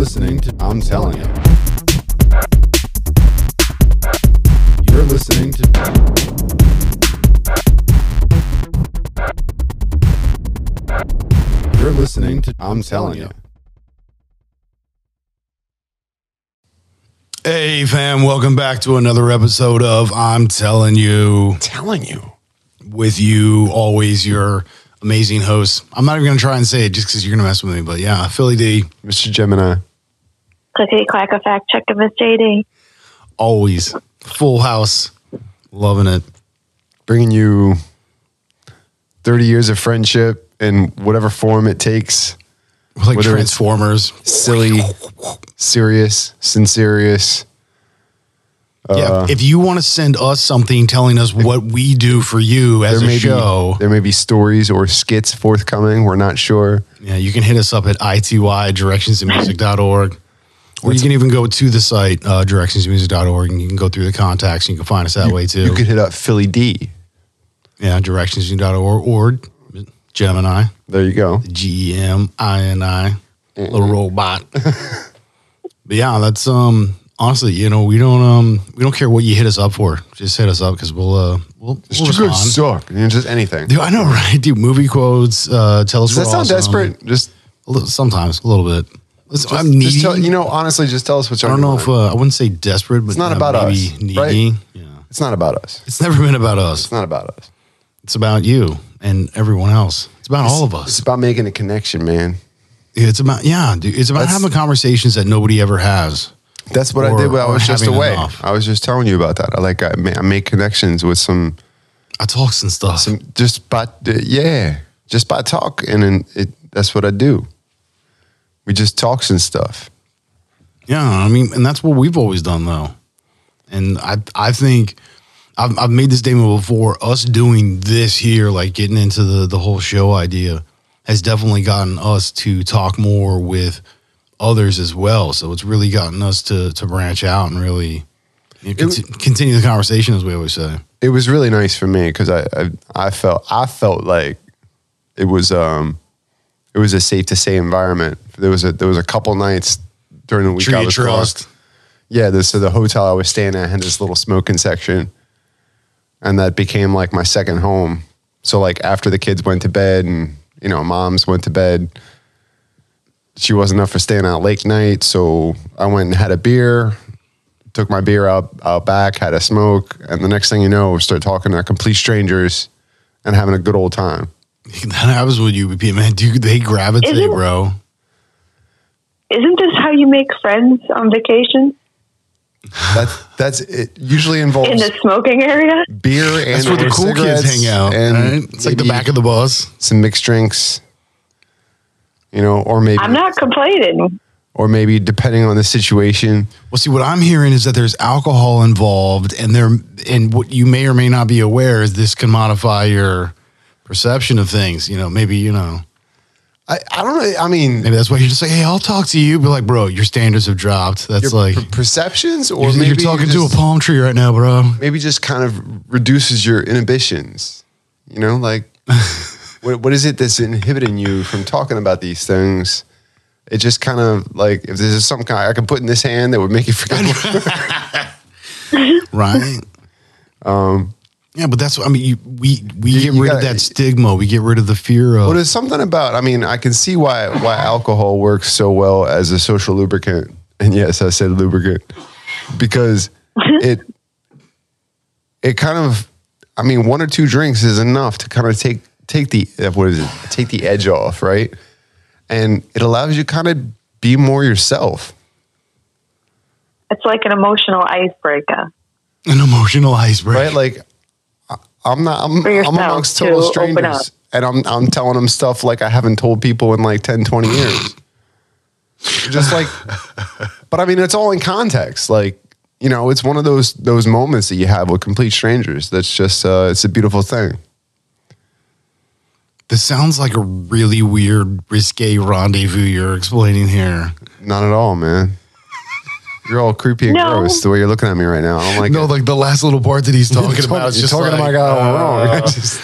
listening to I'm telling you. You're listening to You're listening to I'm telling you. Hey, fam, welcome back to another episode of I'm Telling You. telling you. With you, always your amazing host. I'm not even going to try and say it just because you're going to mess with me, but yeah, Philly D, Mr. Gemini. Clickety clack a fact check of Miss JD. always full house. Loving it. Bringing you 30 years of friendship in whatever form it takes. Like Whether Transformers. Silly, serious, sincerious. yeah. Uh, if you want to send us something telling us what we do for you as There a may show, be there may be stories or skits forthcoming. We're not sure. yeah, you can hit us up at ity directionsinmusic.org. Or you can even go to the site, uh, directionsmusic.org, and you can go through the contacts and you can find us that way too. You could hit up Philly D. Yeah, directions.org or Gemini, There you go. G E M I N I, little robot. but yeah, that's um honestly, you know, we don't um we don't care what you hit us up for. Just hit us up because we'll uh we'll, Just we'll you guys respond. suck. You know, just anything. Dude, I know, right? Dude, movie quotes. Uh, tell us. Does that sound awesome. desperate? Just, A little- Sometimes, a little bit. Let's, just, I'm needy. just tell, you know, honestly, just tell us what's I don't know if uh, I wouldn't say desperate, but It's not uh, about maybe us, Needy. right? Yeah, It's not about us. it's never been about us. It's not about us. It's about you and everyone else. It's about all of us. It's about making a connection, man. It's about yeah, dude. It's about That's- having conversations that nobody ever has. That's what I did when I was just away. enough. I was just telling you about that. I like I, ma- I make connections with some I talk some stuff. some just by yeah, just by talk, and then it that's what I do. We just talks and stuff. yeah, I mean, and that's what we've always done though. And I I think I've I've made this statement before. Us doing this here, like getting into the the whole show idea, has definitely gotten us to talk more with others as well. So it's really gotten us to to branch out and really you know, conti- continue the conversation, as we always say. It was really nice for me because I, I I felt I felt like it was um it was a safe to say environment. There was a there was a couple nights during the week Tree I was trust. gone. Yeah, this so the hotel I was staying at had this little smoking section, and that became like my second home. So like after the kids went to bed and you know moms went to bed, she wasn't up for staying out late night. So I went and had a beer, took my beer out out back, had a smoke, and the next thing you know, start talking to complete strangers and having a good old time. That happens with you, man. Dude, they gravitate, Isn't- bro. Isn't this how you make friends on vacation? That that's it. Usually involves In the smoking area? beer and That's where the cool kids hang out. and right? It's like the back of the bus. some mixed drinks. You know, or maybe I'm not complaining. or maybe depending on the situation. Well, see, what I'm hearing is that there's alcohol involved, and there, and what you may or may not be aware is this can modify your perception of things. You know, maybe you know, I, I don't know. I mean, maybe that's why you're just like, hey, I'll talk to you, but like, bro, your standards have dropped. That's like per- perceptions, or you're, maybe you're talking you to a palm tree right now, bro. maybe just kind of reduces your inhibitions. You know, like what, what is it that's inhibiting you from talking about these things? It just kind of like if there's some kind I can put in this hand that would make you forget. right? um, yeah, but that's what I mean. You, we we You- get you rid of gotta- that stigma. We get rid of the fear of. Well, there's something about. I mean, I can see why why alcohol works so well as a social lubricant. And yes, I said lubricant because it it kind of. I mean, one or two drinks is enough to kind of take take the what is it? Take the edge off, right? And it allows you kind of be more yourself. It's like an emotional icebreaker. an emotional icebreaker. right? Like I- I'm not. I'm, I'm amongst total open up. strangers, and I'm I'm telling them stuff like I haven't told people in like 10, 20 years. Just like, but I mean, it's all in context. Like, you know, it's one of those those moments that you have with complete strangers. That's just uh, it's a beautiful thing. This sounds like a really weird, risque rendezvous you're explaining here. Not at all, man. You're all creepy and No. gross the way you're looking at me right now. I don't like No, it. like the last little part that he's talking about. It's you're just talking like, to my guy all uh, wrong. Just-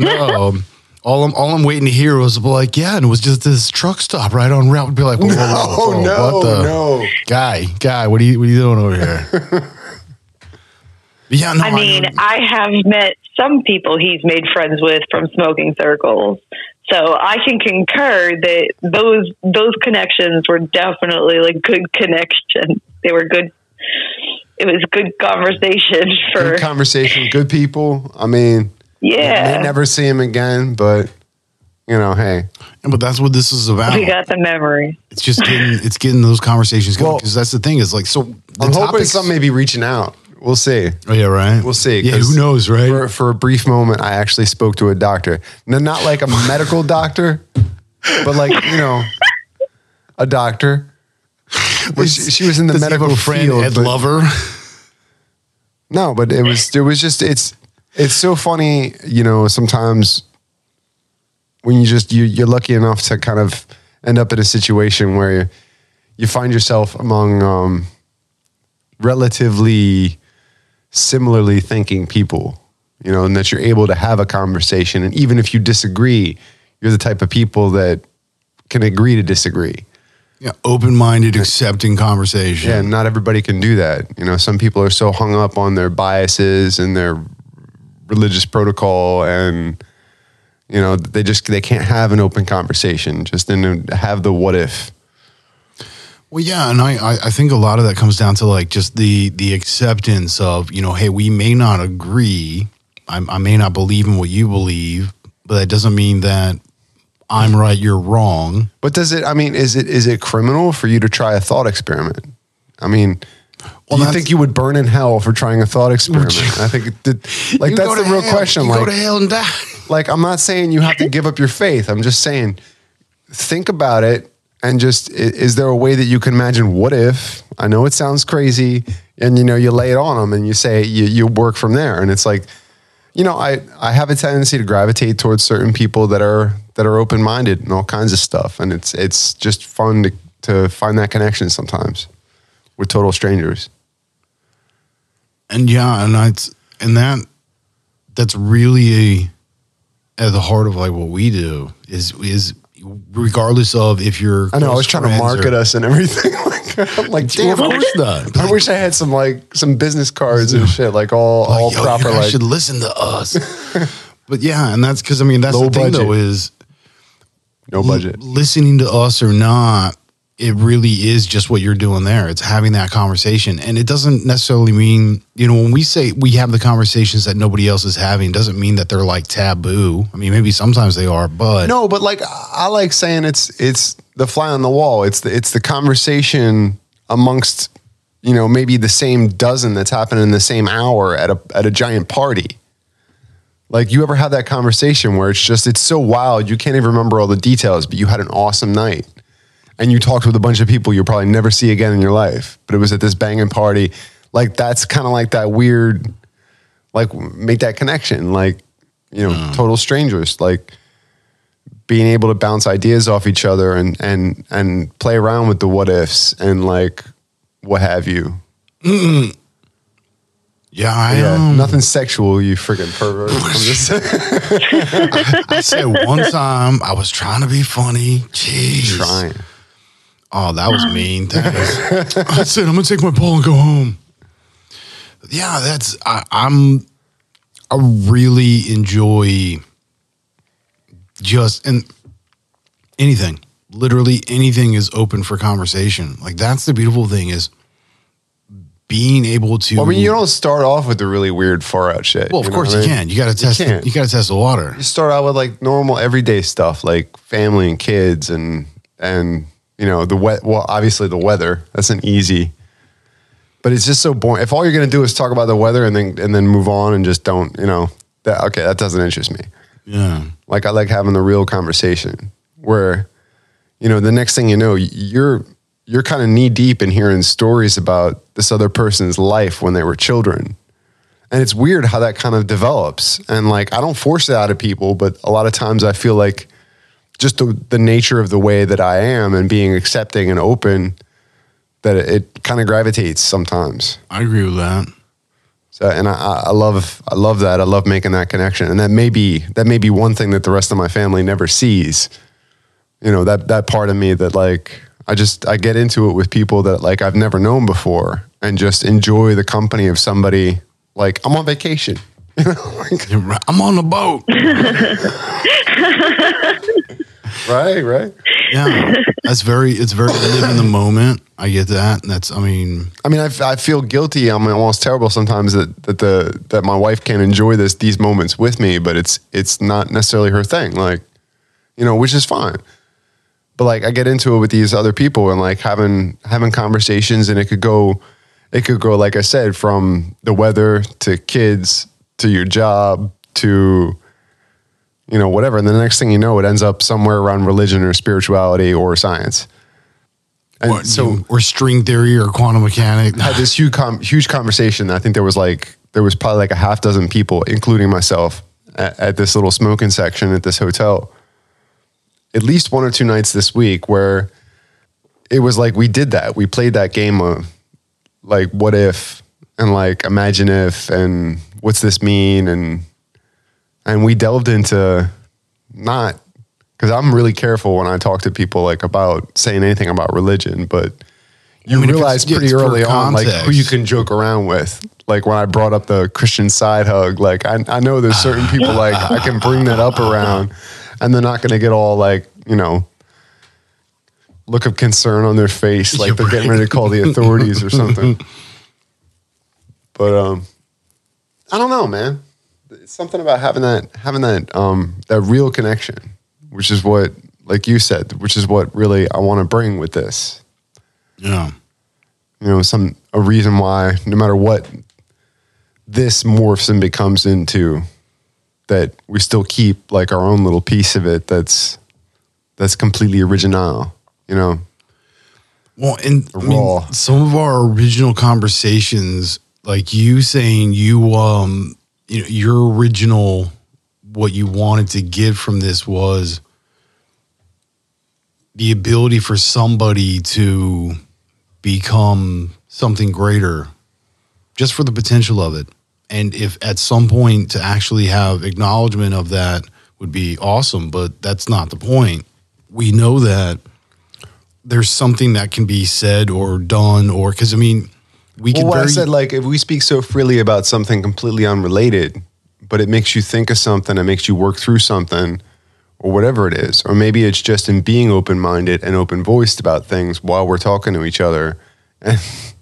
no. All I'm all I'm waiting to hear was like, yeah, and it was just this truck stop right on route. Be like, whoa, whoa, whoa, Oh whoa, no, what the no. guy, guy, what are you what are you doing over here? yeah, no, I mean, know. I have met some people he's made friends with from smoking circles. So I can concur that those those connections were definitely like good connections. They were good. It was good conversation for Good conversation, good people. I mean, yeah. may never see him again, but you know, hey, but that's what this is about. we got the memory. It's just getting it's getting those conversations going Well, because that's the thing is like so. The I'm hoping topics- some may be reaching out. We'll see. Oh yeah, right. We'll see. Yeah, 'cause who knows, right? For, for a brief moment, I actually spoke to a doctor. No, not like a medical doctor, but like you know, a doctor. Well, she, she was in the Does he have medical a friend, field. Ed but- Lover. No, but it was it was just it's it's so funny, you know, sometimes when you just you you're lucky enough to kind of end up in a situation where you, you find yourself among um, relatively similarly thinking people, you know, and that you're able to have a conversation and even if you disagree, you're the type of people that can agree to disagree. Yeah, open-minded, accepting conversation. Yeah, not everybody can do that. You know, some people are so hung up on their biases and their religious protocol, and you know, they just they can't have an open conversation. Just in have the what if. Well, yeah, and I, I, I think a lot of that comes down to like just the the acceptance of you know, hey, we may not agree, I, I may not believe in what you believe, but that doesn't mean that I'm right, you're wrong. But does it? I mean, is it is it criminal for you to try a thought experiment? I mean. Well, do you think you would burn in hell for trying a thought experiment? I think, it did, like that's the real hell. question. You like, go to hell and die. like I'm not saying you have to give up your faith. I'm just saying think about it and just is there a way that you can imagine what if? I know it sounds crazy and you know you lay it on them and you say you you work from there and it's like you know I I have a tendency to gravitate towards certain people that are that are open-minded and all kinds of stuff and it's it's just fun to to find that connection sometimes with total strangers. And yeah, and I and that that's really a, at the heart of like what we do is is regardless of if you're I know I was trying to market or- us and everything. like, I'm like, damn, Of I course wish, not. I wish I had some like some business cards and shit, like all like, all yo, proper. you Like, should listen to us. but yeah, and that's because I mean that's Low the thing budget. though is no budget. l- listening to us or not, it really is just what you're doing there. It's having that conversation, and it doesn't necessarily mean you know when we say we have the conversations that nobody else is having, doesn't mean that they're like taboo. I mean, maybe sometimes they are, but No, but like I like saying it's it's the fly on the wall. It's the it's the conversation amongst you know maybe the same dozen that's happening in the same hour at a at a giant party. Like you ever had that conversation where it's just it's so wild you can't even remember all the details, but you had an awesome night and you talked with a bunch of people you'll probably never see again in your life. But it was at this banging party. Like that's kind of like that weird, like make that connection. Like you know, total strangers. Like being able to bounce ideas off each other and and and play around with the what ifs and like what have you. yeah, I Yeah, um, nothing sexual, you freaking pervert. I'm just I said one time I was trying to be funny. Jeez, trying. Oh, that was mean. That is, I said I'm gonna take my ball and go home. Yeah, that's I, I'm. I really enjoy just and anything. Literally anything is open for conversation. Like that's the beautiful thing is being able to. Well, I mean, you don't start off with the really weird far out shit. Well, of you know course you I mean? can. You got to test. can't. You got to test the water. You start out with like normal everyday stuff, like family and kids, and and you know the wet. Well, obviously the weather. That's an easy. But it's just so boring. If all you're gonna do is talk about the weather and then and then move on and just don't, you know, that okay, that doesn't interest me. Yeah. Like I like having the real conversation where, you know, the next thing you know, you're you're kind of knee deep in hearing stories about this other person's life when they were children. And it's weird how that kind of develops. And like I don't force it out of people, but a lot of times I feel like just the, the nature of the way that I am and being accepting and open that it, it kind of gravitates sometimes. I agree with that. So, and I, I I love, I love that. I love making that connection, and that may be that may be one thing that the rest of my family never sees. You know, that that part of me that like I just I get into it with people that like I've never known before, and just enjoy the company of somebody. Like I'm on vacation. Like, I'm on the boat. right, right. Yeah, that's very. It's very live in the moment. I get that. And that's. I mean, I mean, I, I feel guilty. I'm almost terrible sometimes that, that the that my wife can't enjoy this these moments with me, but it's it's not necessarily her thing. Like, you know, which is fine. But like, I get into it with these other people and like having having conversations, and it could go, it could go like I said, from the weather to kids to your job to you know whatever, and the next thing you know, it ends up somewhere around religion or spirituality or science. And or, so or string theory or quantum mechanics. had this huge com- huge conversation. I think there was like there was probably like a half dozen people, including myself, at, at this little smoking section at this hotel. At least one or two nights this week where it was like we did that. We played that game of like what if and like imagine if and what's this mean and and we delved into not because I'm really careful when I talk to people like about saying anything about religion, but you I mean, realize pretty early on like who you can joke around with. Like when I brought up the Christian side hug, like I, I know there's certain people like I can bring that up around, and they're not going to get all like you know look of concern on their face, like Yeah, they're getting ready to call the authorities or something. But um, I don't know, man. It's something about having that having that um that real connection, which is what, like you said, which is what really I want to bring with this. Yeah. You know, some a reason why no matter what this morphs and becomes into, that we still keep like our own little piece of it that's that's completely original. You know, Well, and I mean, some of our original conversations, like you saying you um you know your original what you wanted to get from this was the ability for somebody to become something greater just for the potential of it. And if at some point to actually have acknowledgement of that would be awesome, but that's not the point. We know that there's something that can be said or done, or because I mean, we well, can what I said, like, if we speak so freely about something completely unrelated, but it makes you think of something, it makes you work through something, or whatever it is, or maybe it's just in being open minded and open voiced about things while we're talking to each other. And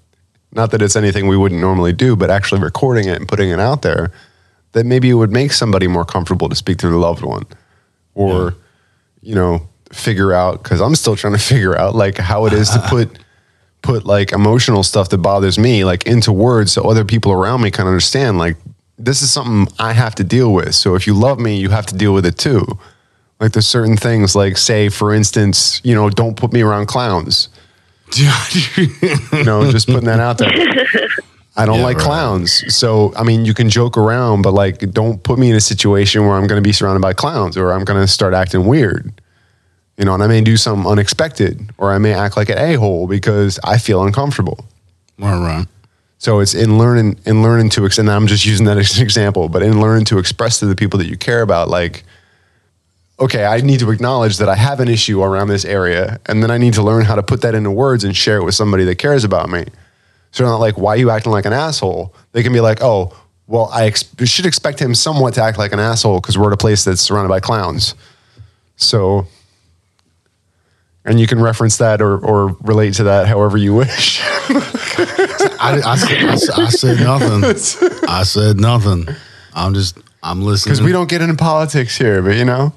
not that it's anything we wouldn't normally do, but actually recording it and putting it out there, that maybe it would make somebody more comfortable to speak to their loved one, or you know, figure out because I'm still trying to figure out like how it is to put put like emotional stuff that bothers me like into words so other people around me can understand like this is something I have to deal with. So if you love me, you have to deal with it too. Like there's certain things like say for instance, you know, don't put me around clowns. You know, just putting that out there. I don't Yeah, like right. clowns. So, I mean, you can joke around, but like, don't put me in a situation where I'm going to be surrounded by clowns or I'm going to start acting weird. You know, and I may do something unexpected or I may act like an a hole because I feel uncomfortable. right, right. So it's in learning, in learning to, and I'm just using that as an example, but in learning to express to the people that you care about, like, okay, I need to acknowledge that I have an issue around this area, and then I need to learn how to put that into words and share it with somebody that cares about me. So they're not like, why are you acting like an asshole? They can be like, oh, well, I ex- should expect him somewhat to act like an asshole because we're at a place that's surrounded by clowns. So, and you can reference that or, or relate to that however you wish. I, I, said, I, I said nothing. I said nothing. I'm just I'm listening. Because we don't get into politics here, but you know,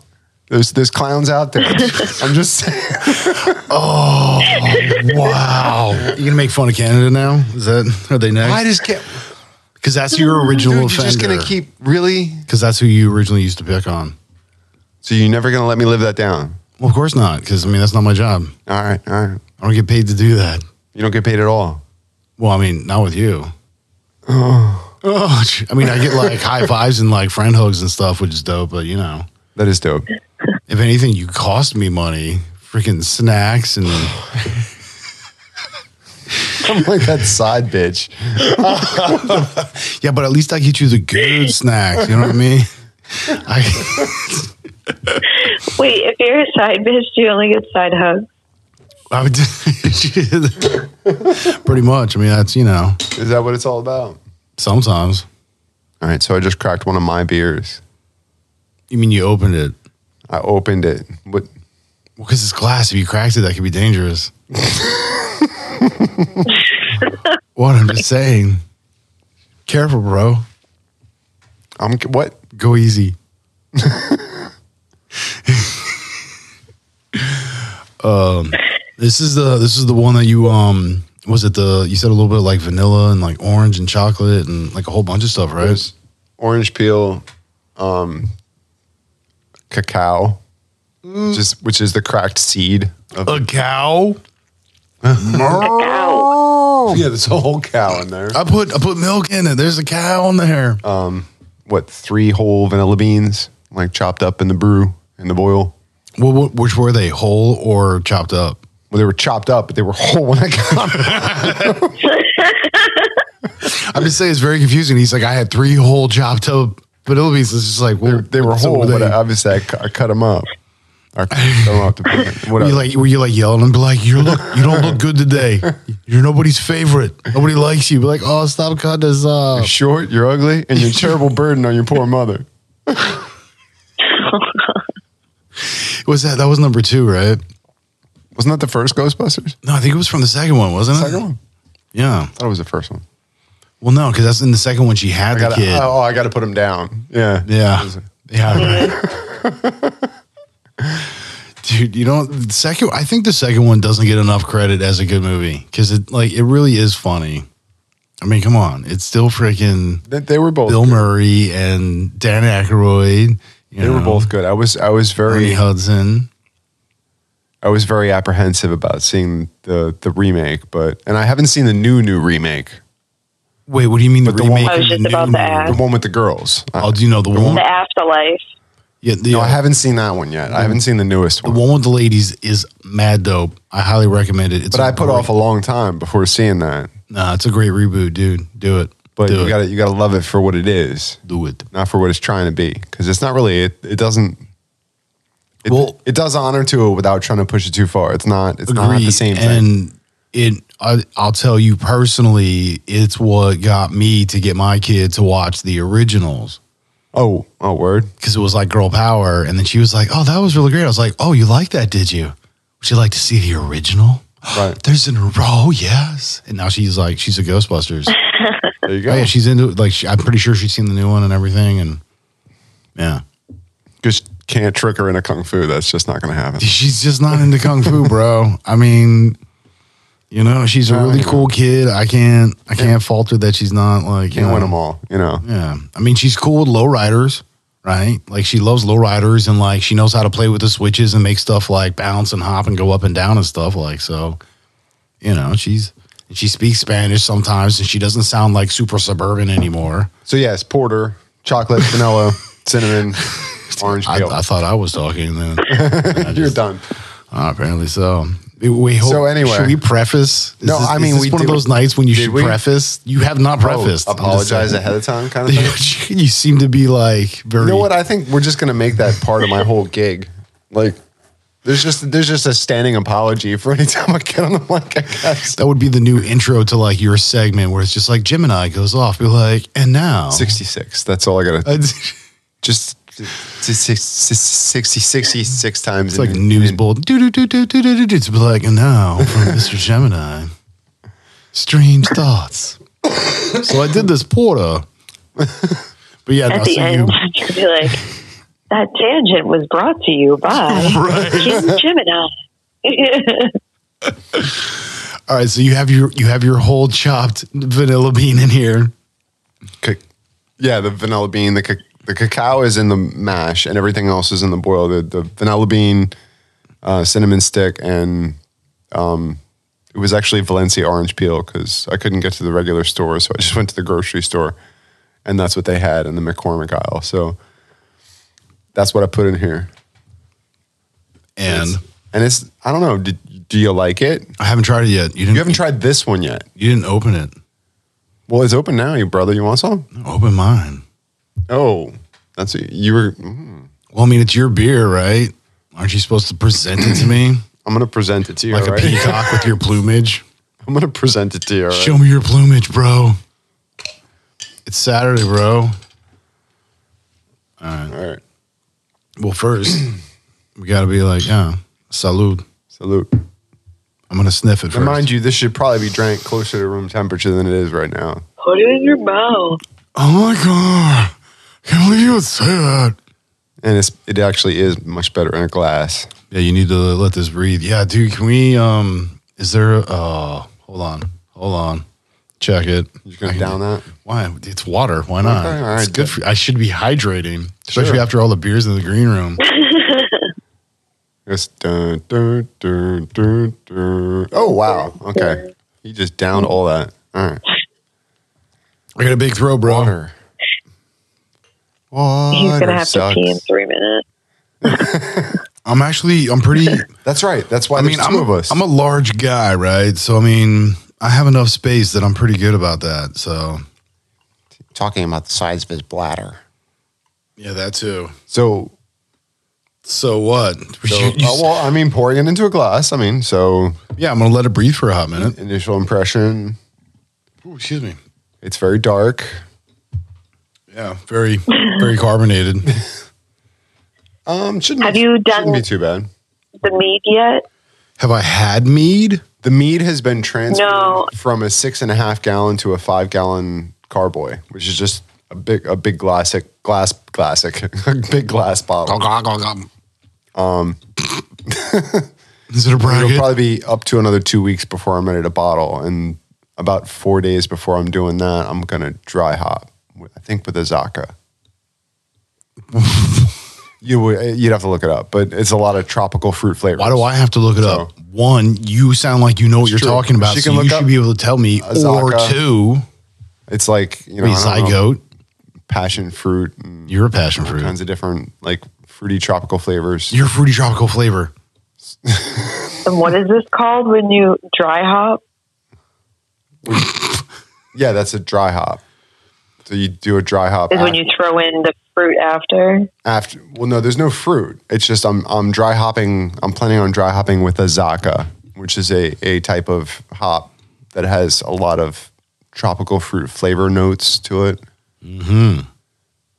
there's there's clowns out there. I'm just saying. Oh, wow, you gonna make fun of Canada now? Is that are they next? I just can't. Because that's your original Dude, you're just gonna keep really. Because that's who you originally used to pick on. So you're never gonna let me live that down. Well, of course not. Because I mean that's not my job. All right, all right. I don't get paid to do that. You don't get paid at all. Well, I mean, not with you. Oh, gee. I mean, I get like high fives and like friend hugs and stuff, which is dope. But you know, That is dope. if anything, you cost me money, freaking snacks and I'm like that side bitch. Yeah, but at least I get you the good snacks. You know what I mean? I, Wait, if you're a side bitch, do you only get side hugs? I would pretty much. I mean, that's you know Is that what it's all about? sometimes. All right, so I just cracked one of my beers. You mean you opened it? I opened it. What? Well, because it's glass. If you cracked it, that could be dangerous. what I'm just saying. Careful, bro. I'm what? Go easy. um, this is the this is the one that you um was it the you said a little bit like vanilla and like orange and chocolate and like a whole bunch of stuff, right? Orange peel, um, cacao, which is which is the cracked seed of A cow. Ow. yeah. There's a whole cow in there. I put I put milk in it. There's a cow in there. What? Three whole vanilla beans, like chopped up in the brew in the boil. Well, which were they, whole or chopped up? Well, they were chopped up, but they were whole when I got them. I'm just saying it's very confusing. He's like, I had three whole chopped up beans. It's just like, well, They were so whole, were but obviously I, cu- I cut them up. Or cut them up to Were whatever. you like were you like yelling and be like, you look you don't look good today. You're nobody's favorite. Nobody likes you. Be like, oh stop cutting us up. You're short, you're ugly, and you're a terrible burden on your poor mother. Was that that was number two, right? Wasn't that the first Ghostbusters? No, I think it was from the second one, wasn't it? Second one? Yeah. I thought it was the first one. Well, no, because that's in the second one. She had I the gotta, kid. oh, oh I got to put him down. Yeah. Yeah. Yeah. Right. Dude, you know, the second I think the second one doesn't get enough credit as a good movie because it like it really is funny. I mean, come on, it's still freaking They, they were both Bill good. Murray and Dan Aykroyd. You They were both good. I was I was Ernie very Hudson. I was very apprehensive about seeing the the remake, but and I haven't seen the new new remake, Wait, what do you mean the But the one- remake? I was just the about new to ask. the one with the girls. Uh, Oh, do you know the one? The afterlife. Yeah, the, no, I haven't seen that one yet. I haven't seen the newest one. the one. one with the ladies is mad dope. I highly recommend it. It's But I put great- off a long time before seeing that. Nah, it's a great reboot, dude. Do it. But do you it. got to you got to love it for what it is, do it. not for what it's trying to be. Because it's not really. It, it doesn't. It, Well- it does honor to it without trying to push it too far. It's not. It's not the Agreed. same thing. And it, I, I'll tell you personally, it's what got me to get my kid to watch the originals Oh, oh, word. because it was like girl power, and then she was like, "Oh, that was really great." I was like, "Oh, you like that? Did you? Would you like to see the original?" Right. There's an oh yes, and now she's like, she's a Ghostbusters. There you go. Oh yeah, she's into like she, I'm pretty sure she's seen the new one and everything, and yeah, Just can't trick her into kung fu. That's just not going to happen. she's just not into kung fu, bro. I mean, you know, she's a really cool kid. I can't, I can't fault her that she's not like you Can't know, win them all. You know. Yeah, I mean, she's cool with lowriders, right? Like she loves lowriders, and like she knows how to play with the switches and make stuff like bounce and hop and go up and down and stuff. Like so, you know, she's she speaks Spanish sometimes, and she doesn't sound like super suburban anymore. So yes, porter, chocolate, vanilla, cinnamon, orange I, peel. I thought I was talking then. You're just- done. Oh, apparently so. We hope, So anyway. should we preface? Is No, this- I mean, this we one of those nights when you should we? preface. You have not prefaced. Oh, apologize ahead of time, kind of thing. you seem to be like very. You know what? I think we're just gonna make that part of my whole gig. Like, there's just there's just a standing apology for any time I get on the mic. I guess. That would be the new intro to like your segment where it's just like Gemini goes off. Be like, and now. Sixty six. That's all I gotta. Just. Six, 60, 66 times. It's like in- news in- bulletin. Do, do, do, do, do, do, do, do. To be like, and now from Mr. Gemini, strange thoughts. so I did this porter. But yeah, no, At the so end, you, you'll be like, that tangent was brought to you by Jim Gemini. all right. So you have your you have your whole chopped vanilla bean in here. ca- yeah, the vanilla bean, the ca- the cacao is in the mash, and everything else is in the boil. The the vanilla bean, uh, cinnamon stick, and um, it was actually Valencia orange peel because I couldn't get to the regular store, so I just went to the grocery store, and that's what they had in the McCormick aisle. So that's what I put in here, And and it's I don't know. Did Do you like it? I haven't tried it yet. You didn't. You haven't tried this one yet. You didn't open it. Well, it's open now, you brother. You want some? Open mine. Oh, that's you were. Hmm. Well, I mean, it's your beer, right? Aren't you supposed to present it to me I'm gonna present it to you. like all a peacock with your plumage? I'm gonna present it to you. all right? Show me your plumage, bro. It's Saturday, bro. All right. All right. Well, first, we got to be like, yeah, salud. Salute. I'm going to sniff it first. Remind you, this should probably be drank closer to room temperature than it is right now. Put it in your mouth. Oh my God. Can't believe you would say that. And it's it actually is much better in a glass. Yeah, you need to let this breathe. Yeah, dude, can we, um, is there, uh, hold on, hold on. Check it. You're gonna I can down do- that? Why? It's water. Why not? Okay, all right, it's good good. for I should be hydrating, especially Sure. after all the beers in the green room. It's dun, dun, dun, dun, dun. Oh wow. Okay. You just downed all that. All right. I got a big throw, bro. Water. Water He's gonna have sucks. to pee in three minutes. I'm actually, I'm pretty. That's right. That's why I mean, I'm, of us. I'm a large guy, right? So I mean, I have enough space that I'm pretty good about that. So talking about the size of his bladder. yeah, that too. So, So what? so You- you- uh, well, I mean, pouring it into a glass. I mean, so yeah, I'm gonna let it breathe for a hot minute. initial impression, Ooh, excuse me. it's very dark. Yeah, very, very carbonated. Um, shouldn't Have be, you shouldn't be too bad. the mead yet? Have I had mead? The mead has been transferred No. from a six and a half gallon to a five gallon carboy, which is just a big a big classic glass classic a big glass bottle. Um, is it a It'll bracket? probably be up to another two weeks before I'm ready to bottle, and about four days before I'm doing that, I'm gonna dry hop. With- I think with Azacca. you would you'd have to look it up, but it's a lot of tropical fruit flavors. Why do I have to look it So- up? One, you sound like you know what you're true. talking about, She so can you look should be able to tell me. Or two, It's like you know, be I know, zygote. passion fruit, and You're a passion all fruit. kinds of different like fruity tropical flavors. You're a fruity tropical flavor. And what is this called when you dry hop? Yeah, that's a dry hop. So you do a dry hop Is when you throw in the fruit after? after. Well, no, there's no fruit. It's just I'm I'm dry hopping. I'm planning on dry hopping with Azacca, which is a a type of hop that has a lot of tropical fruit flavor notes to it. Mm-hmm.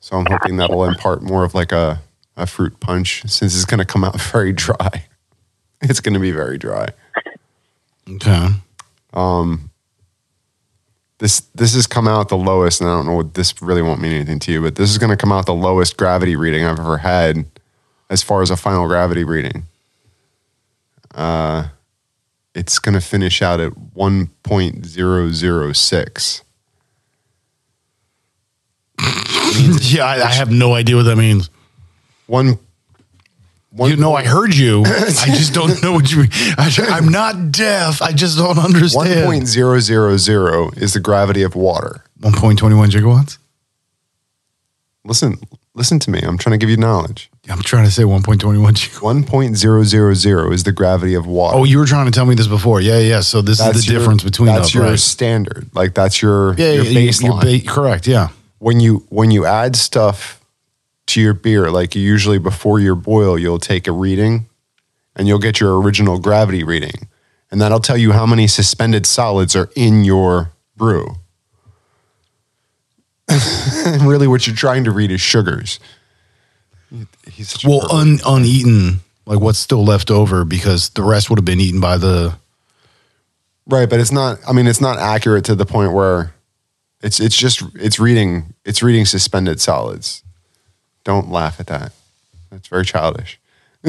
So I'm hoping that'll impart more of like a a fruit punch since it's going to come out very dry. It's going to be very dry. Okay. This this has come out the lowest, and I don't know what this really won't mean anything to you, but this is going to come out the lowest gravity reading I've ever had as far as a final gravity reading. Uh, it's going to finish out at one point zero zero six. yeah, I, I have no idea what that means. One. One You know, I heard you. I just don't know what you. I, I'm not deaf. I just don't understand. point zero zero zero is the gravity of water. 1.21 gigawatts. Listen, listen to me. I'm trying to give you knowledge. I'm trying to say 1.21 gigawatts. One point zero zero zero is the gravity of water. Oh, you were trying to tell me this before. Yeah, yeah. So this is the your- difference between that's your right? standard. Like that's your Yeah, your yeah, baseline. you're ba- correct. Yeah. when you when you add stuff to your beer, like usually before your boil, you'll take a reading, and you'll get your original gravity reading, and that'll tell you how many suspended solids are in your brew. really, what you're trying to read is sugars. He's Well, un, uneaten, like what's still left over, because the rest would have been eaten by the. Right, but it's not. I mean, it's not accurate to the point where it's it's just it's reading it's reading suspended solids. Don't laugh at that. That's very childish.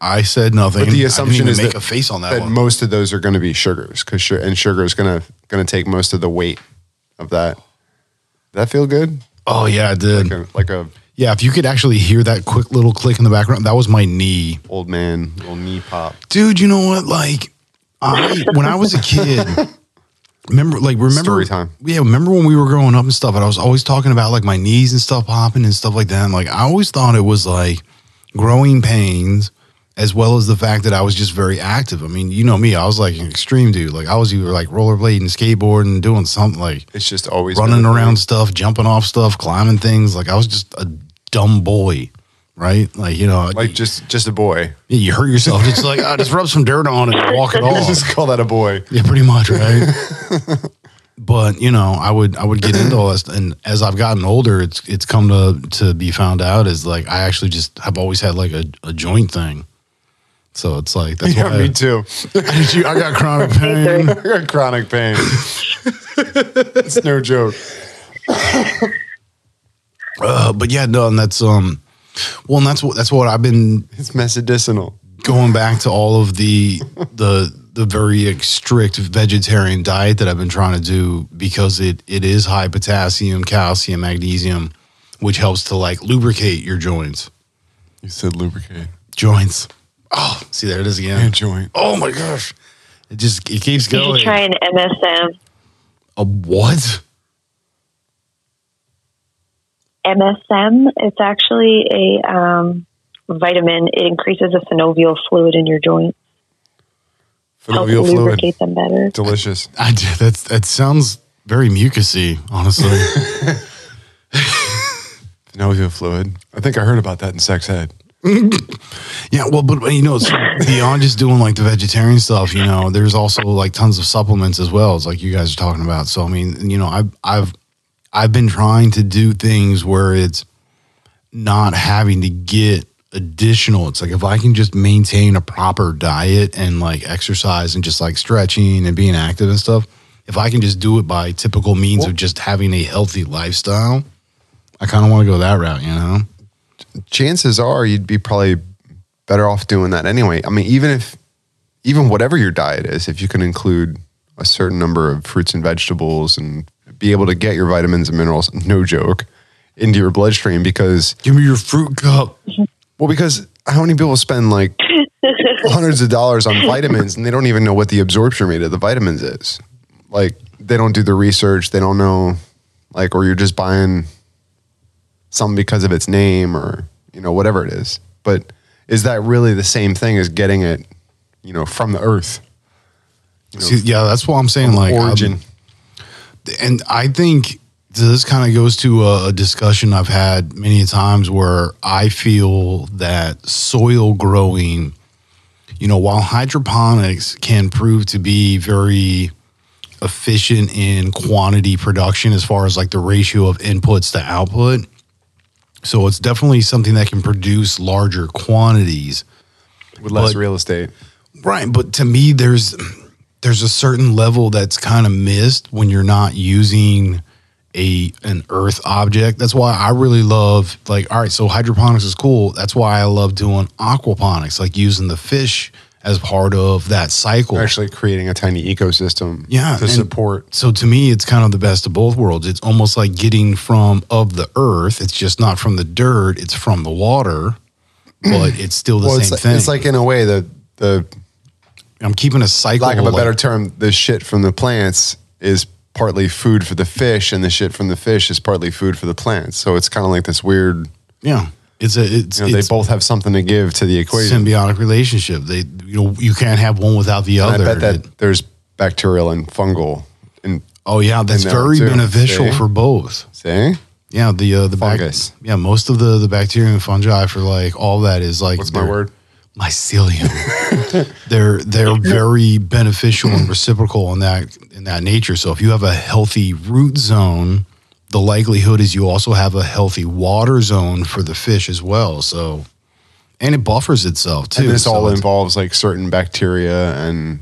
I said nothing. But the assumption is make that, a face on that, that one. most of those are going to be sugars because and sugar is going to going to take most of the weight of that. That feel good? oh yeah, I did. Like a, like a yeah, if you could actually hear that quick little click in the background, that was my knee. old man little knee pop. dude you know what like i when i was a kid remember like remember Story time. yeah remember when we were growing up and stuff and i was always talking about like my knees and stuff popping and stuff like that and like i always thought it was like growing pains as well as the fact that I was just very active. I mean, you know me, I was like an extreme dude. Like I was either like rollerblading, skateboarding, doing something like It's just always running around stuff, jumping off stuff, climbing things. Like I was just a dumb boy, right? Like you know, Like just just a boy. you hurt yourself. Just like I just rub some dirt on it and walk it off. just call that a boy. Yeah, pretty much, right? but you know, I would I would get into all this, and as I've gotten older, it's it's come to to be found out is like I actually just have always had like a, a joint thing. So it's like that's Yeah, why me too. Did you, I got chronic pain. I got chronic pain. it's no joke. Uh, but yeah, no, and that's um, well, and that's what that's what I've been It's medicinal. going back to all of the the the very strict vegetarian diet that I've been trying to do because it it is high potassium, calcium, magnesium, which helps to like lubricate your joints. You said lubricate. Joints. Oh, see there it is again. And joint. Oh my gosh. It just it keeps going. You going. should try an MSM. A what? MSM. It's actually a um, vitamin. It increases the synovial fluid in your joints, helps Synovial fluid. lubricate them better. Delicious. I that's that sounds very mucusy, honestly. Synovial fluid. I think I heard about that in sex Head. Yeah, well, but you know, so beyond just doing like the vegetarian stuff, you know, there's also like tons of supplements as well. It's like you guys are talking about. So I mean, you know, I've I've I've been trying to do things where it's not having to get additional. It's like if I can just maintain a proper diet and like exercise and just like stretching and being active and stuff, if I can just do it by typical means of just having a healthy lifestyle, I kind of want to go that route, you know. chances are you'd be probably better off doing that anyway. I mean, even if, even whatever your diet is, if you can include a certain number of fruits and vegetables and be able to get your vitamins and minerals, no joke, into your bloodstream because, Give me your fruit cup. well, because how many people spend like hundreds of dollars on vitamins and they don't even know what the absorption rate of the vitamins is? Like, they don't do the research, they don't know, like, or you're just buying something because of its name or you know whatever it is but is that really the same thing as getting it you know from the earth See, yeah, that's what I'm saying. Like I'm- origin and I think this kind of goes to a, discussion I've had many times where I feel that soil growing, you know, while hydroponics can prove to be very efficient in quantity production as far as like the ratio of inputs to output. So it's definitely something that can produce larger quantities. with less but- real estate Right, but to me there's there's a certain level that's kind of missed when you're not using a an earth object. That's why I really love like all right, so hydroponics is cool. That's why I love doing aquaponics, like using the fish as part of that cycle. actually creating a tiny ecosystem Yeah, to support So to me, it's kind of the best of both worlds. It's almost like getting from of the earth. It's just not from the dirt. It's from the water, but it's still the well, same it's, like, thing. it's like in a way the the I'm keeping a cycle. lack of a better term the shit from the plants is partly food for the fish and the shit from the fish is partly food for the plants so it's kind of like this weird Yeah, it's a it's, you know, they both have something to give to the equation symbiotic relationship. They you know you can't have one without the And other. I bet that there's bacterial and fungal and oh yeah, that's that very beneficial See? for both. see Yeah, the uh, the bac- yeah, most of the the bacteria and fungi for like all that is like what's my word mycelium. they're they're very beneficial and reciprocal in that in that nature. So if you have a healthy root zone, the likelihood is you also have a healthy water zone for the fish as well. So and it buffers itself too. And this So all involves like certain bacteria and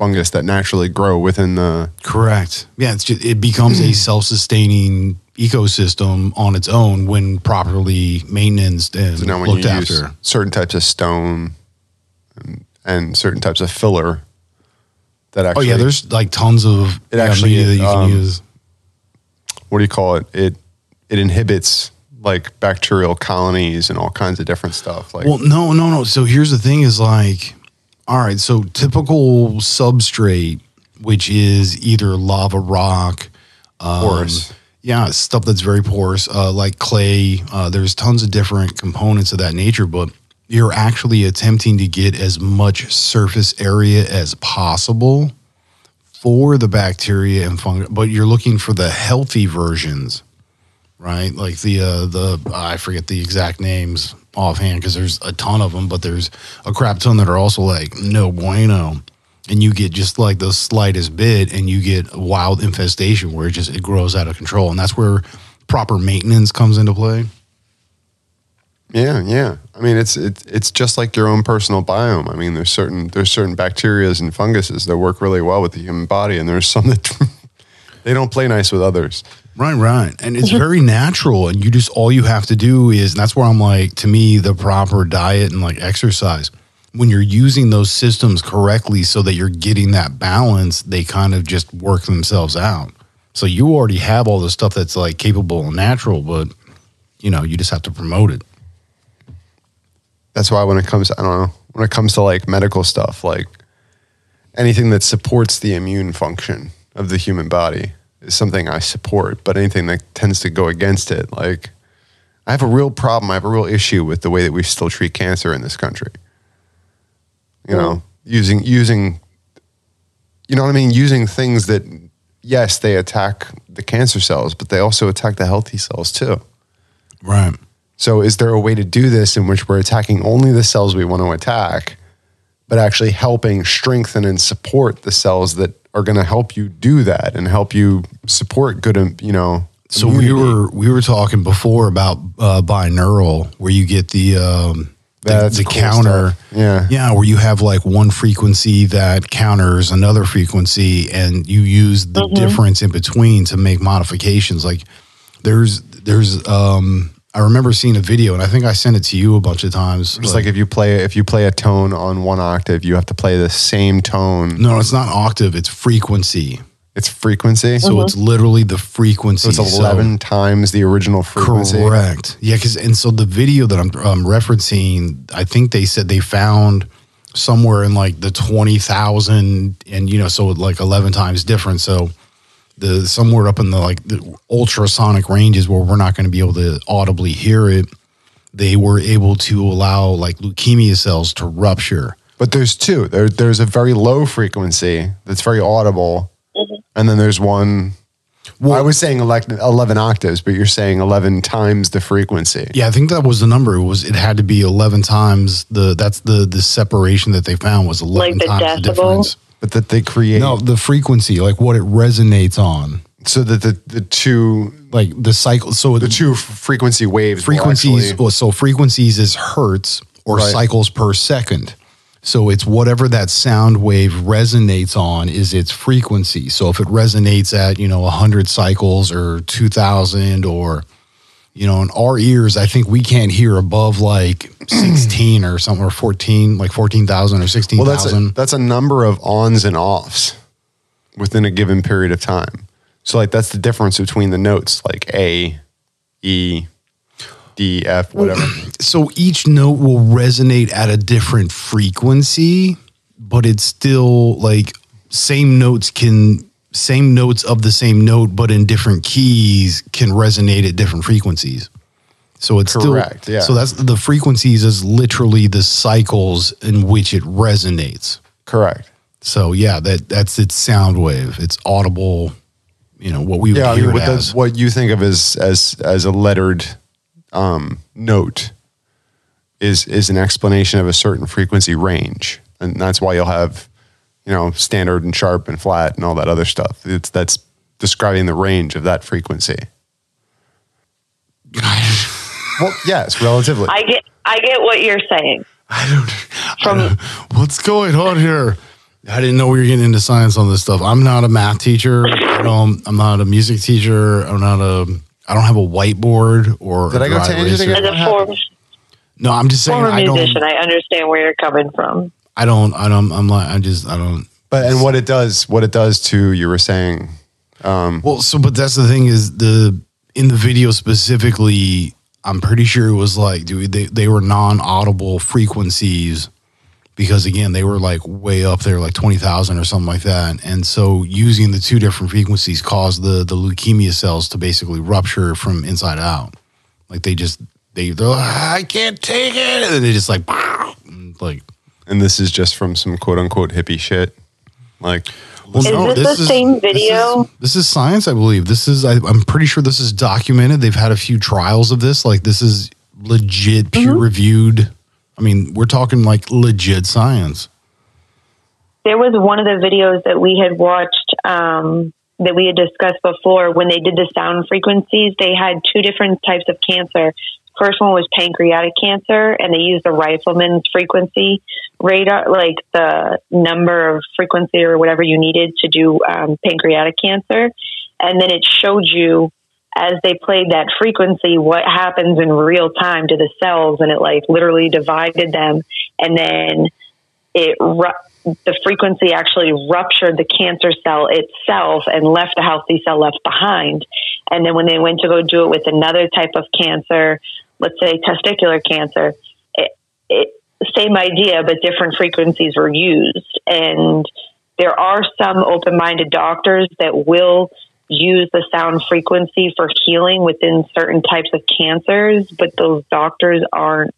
fungus that naturally grow within the. Correct. Yeah, it's just, it becomes a self-sustaining ecosystem on its own when properly maintained and So now when looked you after. use certain types of stone and, and certain types of filler that actually. Oh yeah, there's like tons of It actually, media that you um, can use. what do you call it? It it inhibits like bacterial colonies and all kinds of different stuff. Like Well, no, no, no. So here's the thing: is like, all right. So typical substrate, which is either lava rock, um, porous. yeah, stuff that's very porous, uh, like clay. Uh, there's tons of different components of that nature, but you're actually attempting to get as much surface area as possible for the bacteria and fungi, but you're looking for the healthy versions, right? Like the uh, the I forget the exact names offhand because there's a ton of them, but there's a crap ton that are also like no bueno, and you get just like the slightest bit, and you get a wild infestation where it just it grows out of control, and that's where proper maintenance comes into play. Yeah, yeah. I mean, it's it's it's just like your own personal biome. I mean, there's certain there's certain bacterias and funguses that work really well with the human body, and there's some that they don't play nice with others. Right, right. And it's very natural. And you just, all you have to do is, and that's where I'm like, to me, the proper diet and like exercise, when you're using those systems correctly so that you're getting that balance, they kind of just work themselves out. So you already have all the stuff that's like capable and natural, but you know, you just have to promote it. That's why when it comes, I don't know, when it comes to like medical stuff, like anything that supports the immune function of the human body is something I support. But anything that tends to go against it, like I have a real problem. I have a real issue with the way that we still treat cancer in this country. You know, mm. using using, you know what I mean, using things that yes, they attack the cancer cells, but they also attack the healthy cells too. Right. So, is there a way to do this in which we're attacking only the cells we want to attack, but actually helping strengthen and support the cells that are going to help you do that and help you support good, um, you know? So we were we were talking before about uh, binaural, where you get the um, the, That's the cool counter, stuff. Yeah. yeah, where you have like one frequency that counters another frequency, and you use the difference in between to make modifications. Like there's there's um I remember seeing a video, and I think I sent it to you a bunch of times. It's like if you play if you play a tone on one octave, you have to play the same tone. no, it's not octave; it's frequency. It's frequency. So it's literally the frequency. So it's So- eleven times the original frequency. Correct. Yeah, because and so the video that I'm um, referencing, I think they said they found somewhere in like the twenty thousand, and you know, so like eleven times different. So the somewhere up in the like the ultrasonic ranges where we're not going to be able to audibly hear it, they were able to allow like leukemia cells to rupture. But there's two. There, there's a very low frequency that's very audible, mm-hmm. and then there's one. Well, I was saying elect- eleven octaves, but you're saying eleven times the frequency. Yeah, I think that was the number. It was it had to be eleven times the that's the the separation that they found was eleven the times the difference. But that they create No, the frequency, like what it resonates on, so that the, the two like the cycle. So the two frequency waves frequencies. actually- well, so frequencies is hertz or Right. cycles per second. So it's whatever that sound wave resonates on is its frequency. So if it resonates at you know hundred cycles or two thousand or you know in our ears, I think we can't hear above like sixteen or something or fourteen, like fourteen thousand or sixteen well, that's a, that's a number of ons and offs within a given period of time. So like that's the difference between the notes, like A, E, D, F, whatever. so each note will resonate at a different frequency, but it's still like same notes can same notes of the same note, but in different keys can resonate at different frequencies. So it's Correct, still yeah. So that's the frequencies is literally the cycles in which it resonates. Correct. So yeah, that that's its sound wave. It's audible. You know what we would Yeah, I hear mean, what, as. the, what you think of as as as a lettered um, note is is an explanation of a certain frequency range, and that's why you'll have, you know, standard and sharp and flat and all that other stuff. It's that's describing the range of that frequency. Well, yes, relatively. I get I get what you're saying. I don't. From I don't- what's going on here? I didn't know we were getting into science on this stuff. I'm not a math teacher. I don't, I'm not a music teacher. I'm not a. I don't have a whiteboard or. Did I I go tangent again? a form, No, I'm just saying. former I musician, don't. I understand where you're coming from. I don't. I don't. I'm like. I just. I don't. but and what it does, what it does to you were saying. Um, Well, so but that's the thing is the in the video specifically. I'm pretty sure it was like, dude, they they were non-audible frequencies because again they were like way up there, like twenty thousand or something like that. And so using the two different frequencies caused the the leukemia cells to basically rupture from inside out. Like they just they they're like, I can't take it, and they just like like. And this is just from some quote unquote hippie shit. Like, Well, Is this the same video? This is, this is science, I believe. This is. I, I'm pretty sure this is documented. They've had a few trials of this. Like this is legit, peer Mm-hmm. reviewed. I mean, we're talking like legit science. there was one of the videos that we had watched um, that we had discussed before when they did the sound frequencies they had two different types of cancer first one was pancreatic cancer and they used the rifleman's frequency radar like the number of frequency or whatever you needed to do um, pancreatic cancer and then it showed you as they played that frequency what happens in real time to the cells and it like literally divided them and then it ru- the frequency actually ruptured the cancer cell itself and left a healthy cell left behind. And then when they went to go do it with another type of cancer, let's say testicular cancer, it, it, same idea, but different frequencies were used. And there are some open minded doctors that will use the sound frequency for healing within certain types of cancers, but those doctors aren't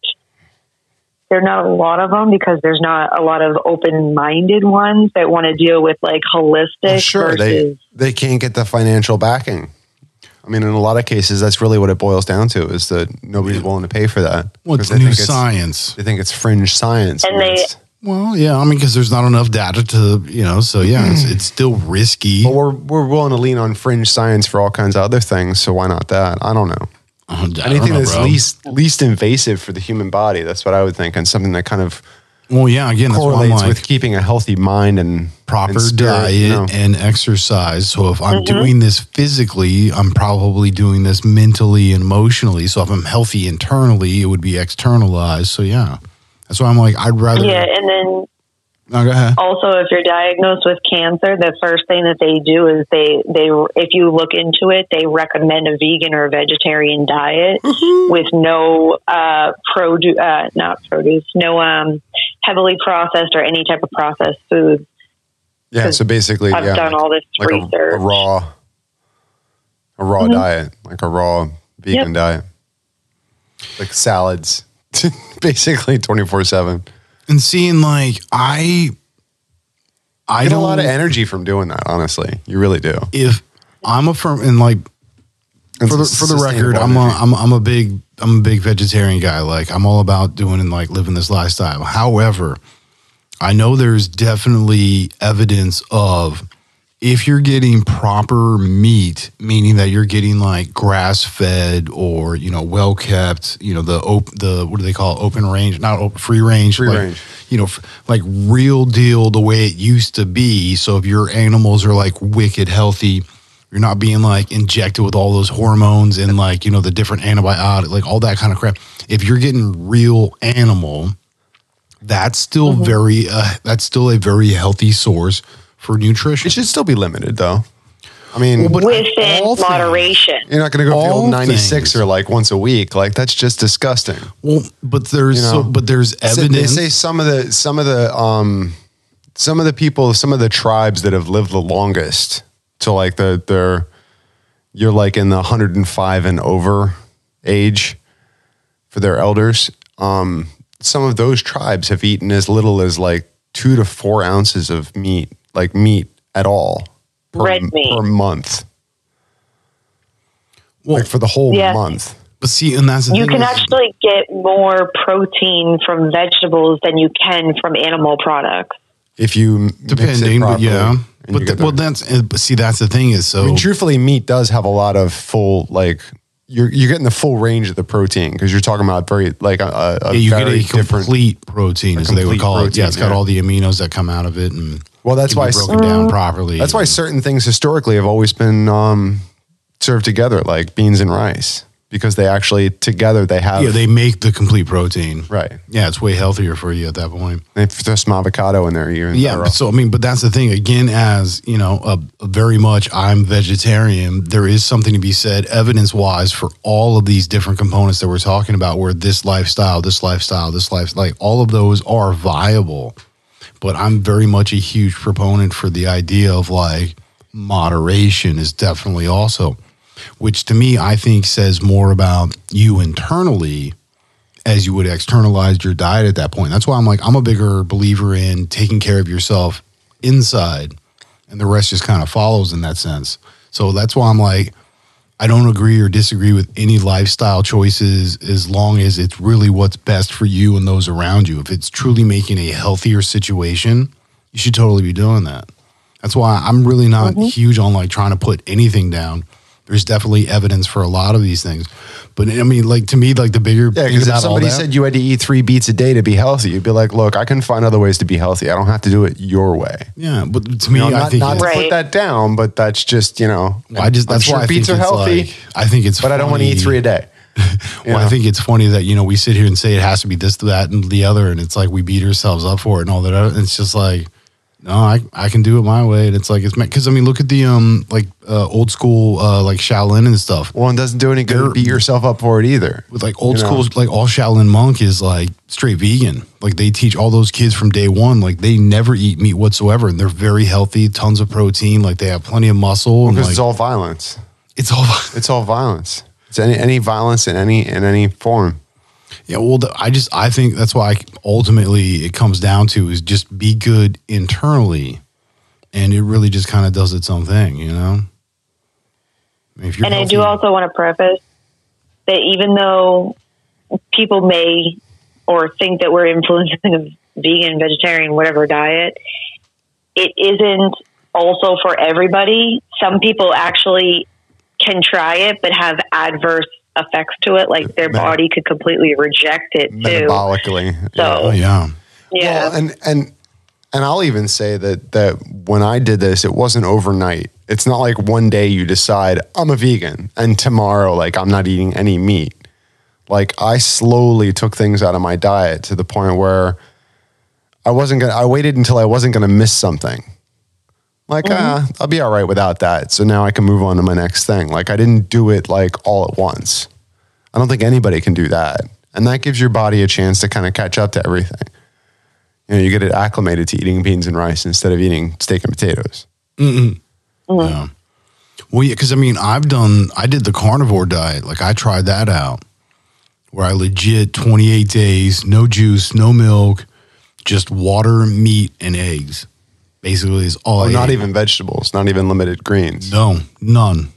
there are not a lot of them because there's not a lot of open-minded ones that want to deal with like holistic well, sure, they they can't get the financial backing. I mean, in a lot of cases, that's really what it boils down to: is that nobody's willing to pay for that. Well, it's 'Cause they new think science. They think it's fringe science. And they- Well, yeah, I mean, because there's not enough data to, you know, so yeah, it's, it's still risky. but we're we're willing to lean on fringe science for all kinds of other things. So why not that? I don't know. Uh, I don't Anything know, that's bro. least least invasive for the human body. That's what I would think, and something that kind of Well, yeah, again, that's correlates like with keeping a healthy mind and proper and spirit, diet you know. and exercise. So if I'm doing this physically, I'm probably doing this mentally and emotionally. So if I'm healthy internally, it would be externalized. So yeah, that's why I'm like, I'd rather. yeah and then No, go ahead. also if you're diagnosed with cancer the first thing that they do is they they if you look into it they recommend a vegan or vegetarian diet with no uh produce uh not produce no um heavily processed or any type of processed food Yeah, so basically, I've yeah, done all this like research a raw, a raw Mm-hmm. diet, like a raw vegan diet, like salads, basically twenty four seven. And seeing like I, I Get a don't lot of energy from doing that. Honestly, you really do. if I'm a firm and like for the for the record, I'm a. I'm I'm a big I'm a big vegetarian guy. Like I'm all about doing and like living this lifestyle. However, I know there's definitely evidence of if you're getting proper meat, meaning that you're getting like grass fed or you know well kept, you know the op- the what do they call it? open range, not open, free range, Free like, range. you know, f- like real deal the way it used to be. So if your animals are like wicked healthy, you're not being like injected with all those hormones and like, you know, the different antibiotic, like all that kind of crap. If you're getting real animal, that's still Mm-hmm. very, uh, that's still a very healthy source for nutrition. It should still be limited, though. I mean, but within all things- moderation you're not going to go for the all old ninety six things. or like once a week. Like that's just disgusting. Well, but there's, You know, so, but there's So evidence. They say some of the some of the um some of the people, some of the tribes that have lived the longest to like the they're you're like in the 105 and over age for their elders. Um, some of those tribes have eaten as little as like two to four ounces of meat, like meat at all per, Red meat. per month, well, like for the whole Yeah. month. but see, and that's the you thing can is- actually get more protein from vegetables than you can from animal products If you mix it depending, but yeah. And But the, well, that's, uh, see, that's the thing is so. I mean, truthfully, meat does have a lot of full like you're you're getting the full range of the protein because you're talking about very like a, a Yeah, you get a different. complete protein, as they would complete call it. Yeah, it's protein, got yeah. all the aminos that come out of it, and Well, that's can why be broken down properly. that's why certain things historically have always been um, served together, like beans and rice, because they actually together they have yeah, they make the complete protein. right. Yeah, it's way healthier for you at that point. They throw some avocado in there. Even Yeah, but so I mean, but that's the thing. Again, as you know, uh, very much I'm vegetarian. There is something to be said, evidence wise, for all of these different components that we're talking about. Where this lifestyle, this lifestyle, this life, like all of those are viable. But I'm very much a huge proponent for the idea of like moderation is definitely also. Which to me I think says more about you internally as you would externalize your diet at that point. That's why I'm like I'm a bigger believer in taking care of yourself inside and the rest just kind of follows in that sense. So that's why I'm like I don't agree or disagree with any lifestyle choices as long as it's really what's best for you and those around you. If it's truly making a healthier situation, you should totally be doing that. That's why I'm really not mm-hmm. huge on like trying to put anything down. There's definitely evidence for a lot of these things. But I mean, like to me, like the bigger Yeah, because if somebody that- said you had to eat three beets a day to be healthy, you'd be like, "Look, I can find other ways to be healthy. I don't have to do it your way." yeah, but to me, You know, I think not it's- to put that down, but that's just you know. I just I'm that's sure why I beets think are healthy, like- I think it's, but I don't want to eat funny. three a day. Well, I think it's funny that you know we sit here and say it has to be this, that, and the other, and it's like we beat ourselves up for it and all that. other- It's just like, no, I I can do it my way, and it's like it's because I mean, look at the um like uh, old school uh, like Shaolin and stuff. Well, it doesn't do any good They're- beat yourself up for it either. With like old You know? school, like all Shaolin monk is like straight vegan. Like they teach all those kids from day one, like they never eat meat whatsoever, and they're very healthy, tons of protein, like they have plenty of muscle, and Because like it's all violence. it's all It's all violence. It's any any violence in any in any form. Yeah, well, I just I think that's why ultimately it comes down to is just be good internally, and it really just kind of does its own thing, you know. I mean, if you're and I do also want to preface that even though people may or think that we're influencing a vegan, vegetarian, whatever diet, it isn't also for everybody. Some people actually can try it but have adverse effects to it, like their body could completely reject it too. Metabolically. So- Oh yeah, Yeah. Well, and and and I'll even say that that when I did this, it wasn't overnight. It's not like one day you decide I'm a vegan and tomorrow like I'm not eating any meat. Like I slowly took things out of my diet to the point where I wasn't gonna. I waited until I wasn't gonna miss something. Like ah, I'll be all right without that. So now I can move on to my next thing. Like I didn't do it like all at once. I don't think anybody can do that, and that gives your body a chance to kind of catch up to everything you know, you get it acclimated to eating beans and rice instead of eating steak and potatoes. Mm-hmm. Mm-hmm. yeah. Well, yeah, because I mean, I've done, I did the carnivore diet. Like I tried that out, where I legit 28 days, no juice, no milk, just water, meat, and eggs. Basically, is all. Or I not ate. even vegetables, not even limited greens. No, none.